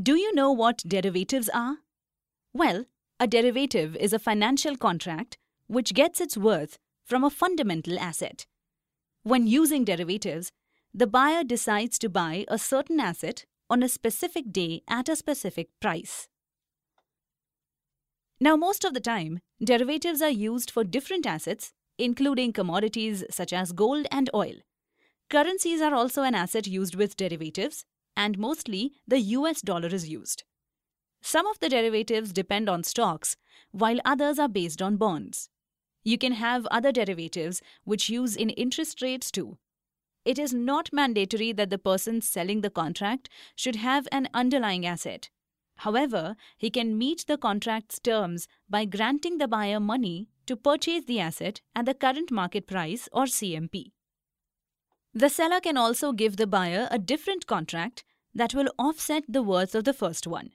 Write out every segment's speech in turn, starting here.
Do you know what derivatives are? Well, a derivative is a financial contract which gets its worth from a fundamental asset. When using derivatives, the buyer decides to buy a certain asset on a specific day at a specific price. Now, most of the time, derivatives are used for different assets, including commodities such as gold and oil. Currencies are also an asset used with derivatives, and mostly the US dollar is used. Some of the derivatives depend on stocks, while others are based on bonds. You can have other derivatives which use in interest rates too. It is not mandatory that the person selling the contract should have an underlying asset. However, he can meet the contract's terms by granting the buyer money to purchase the asset at the current market price or CMP. The seller can also give the buyer a different contract that will offset the worth of the first one.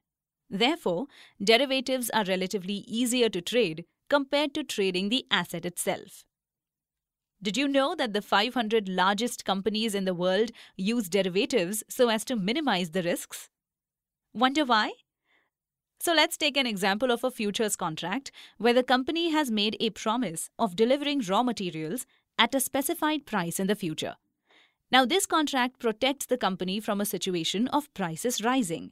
Therefore, derivatives are relatively easier to trade compared to trading the asset itself. Did you know that the 500 largest companies in the world use derivatives so as to minimize the risks? Wonder why? So let's take an example of a futures contract where the company has made a promise of delivering raw materials at a specified price in the future. Now, this contract protects the company from a situation of prices rising.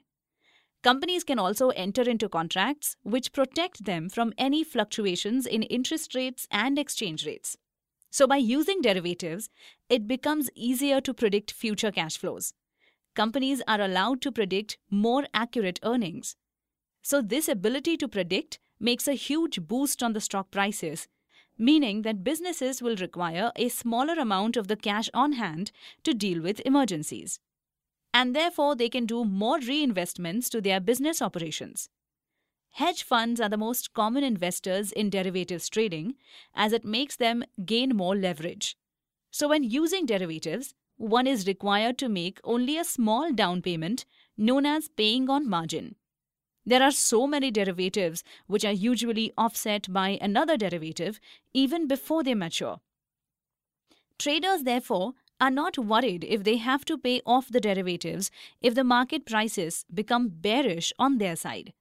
Companies can also enter into contracts which protect them from any fluctuations in interest rates and exchange rates. So, by using derivatives, it becomes easier to predict future cash flows. Companies are allowed to predict more accurate earnings so, this ability to predict makes a huge boost on the stock prices, meaning that businesses will require a smaller amount of the cash on hand to deal with emergencies. And therefore, they can do more reinvestments to their business operations. Hedge funds are the most common investors in derivatives trading as it makes them gain more leverage. So, when using derivatives, one is required to make only a small down payment known as paying on margin. There are so many derivatives which are usually offset by another derivative even before they mature. Traders, therefore, are not worried if they have to pay off the derivatives if the market prices become bearish on their side.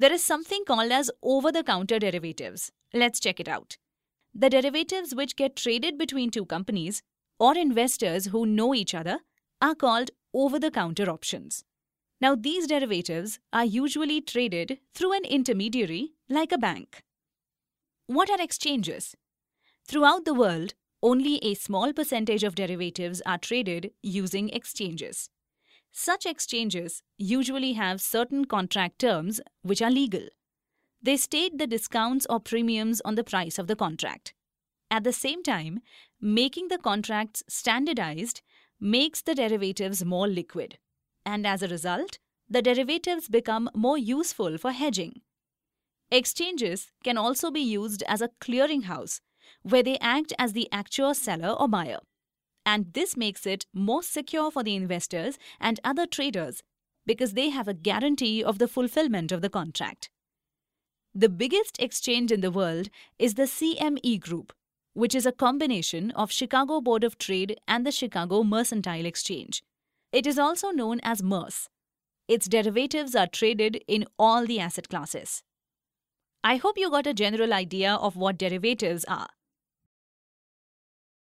There is something called as over the counter derivatives. Let's check it out. The derivatives which get traded between two companies or investors who know each other are called over the counter options. Now, these derivatives are usually traded through an intermediary like a bank. What are exchanges? Throughout the world, only a small percentage of derivatives are traded using exchanges. Such exchanges usually have certain contract terms which are legal. They state the discounts or premiums on the price of the contract. At the same time, making the contracts standardized makes the derivatives more liquid and as a result, the derivatives become more useful for hedging. Exchanges can also be used as a clearinghouse, where they act as the actual seller or buyer. And this makes it more secure for the investors and other traders because they have a guarantee of the fulfillment of the contract. The biggest exchange in the world is the CME Group, which is a combination of Chicago Board of Trade and the Chicago Mercantile Exchange. It is also known as MERS. Its derivatives are traded in all the asset classes. I hope you got a general idea of what derivatives are.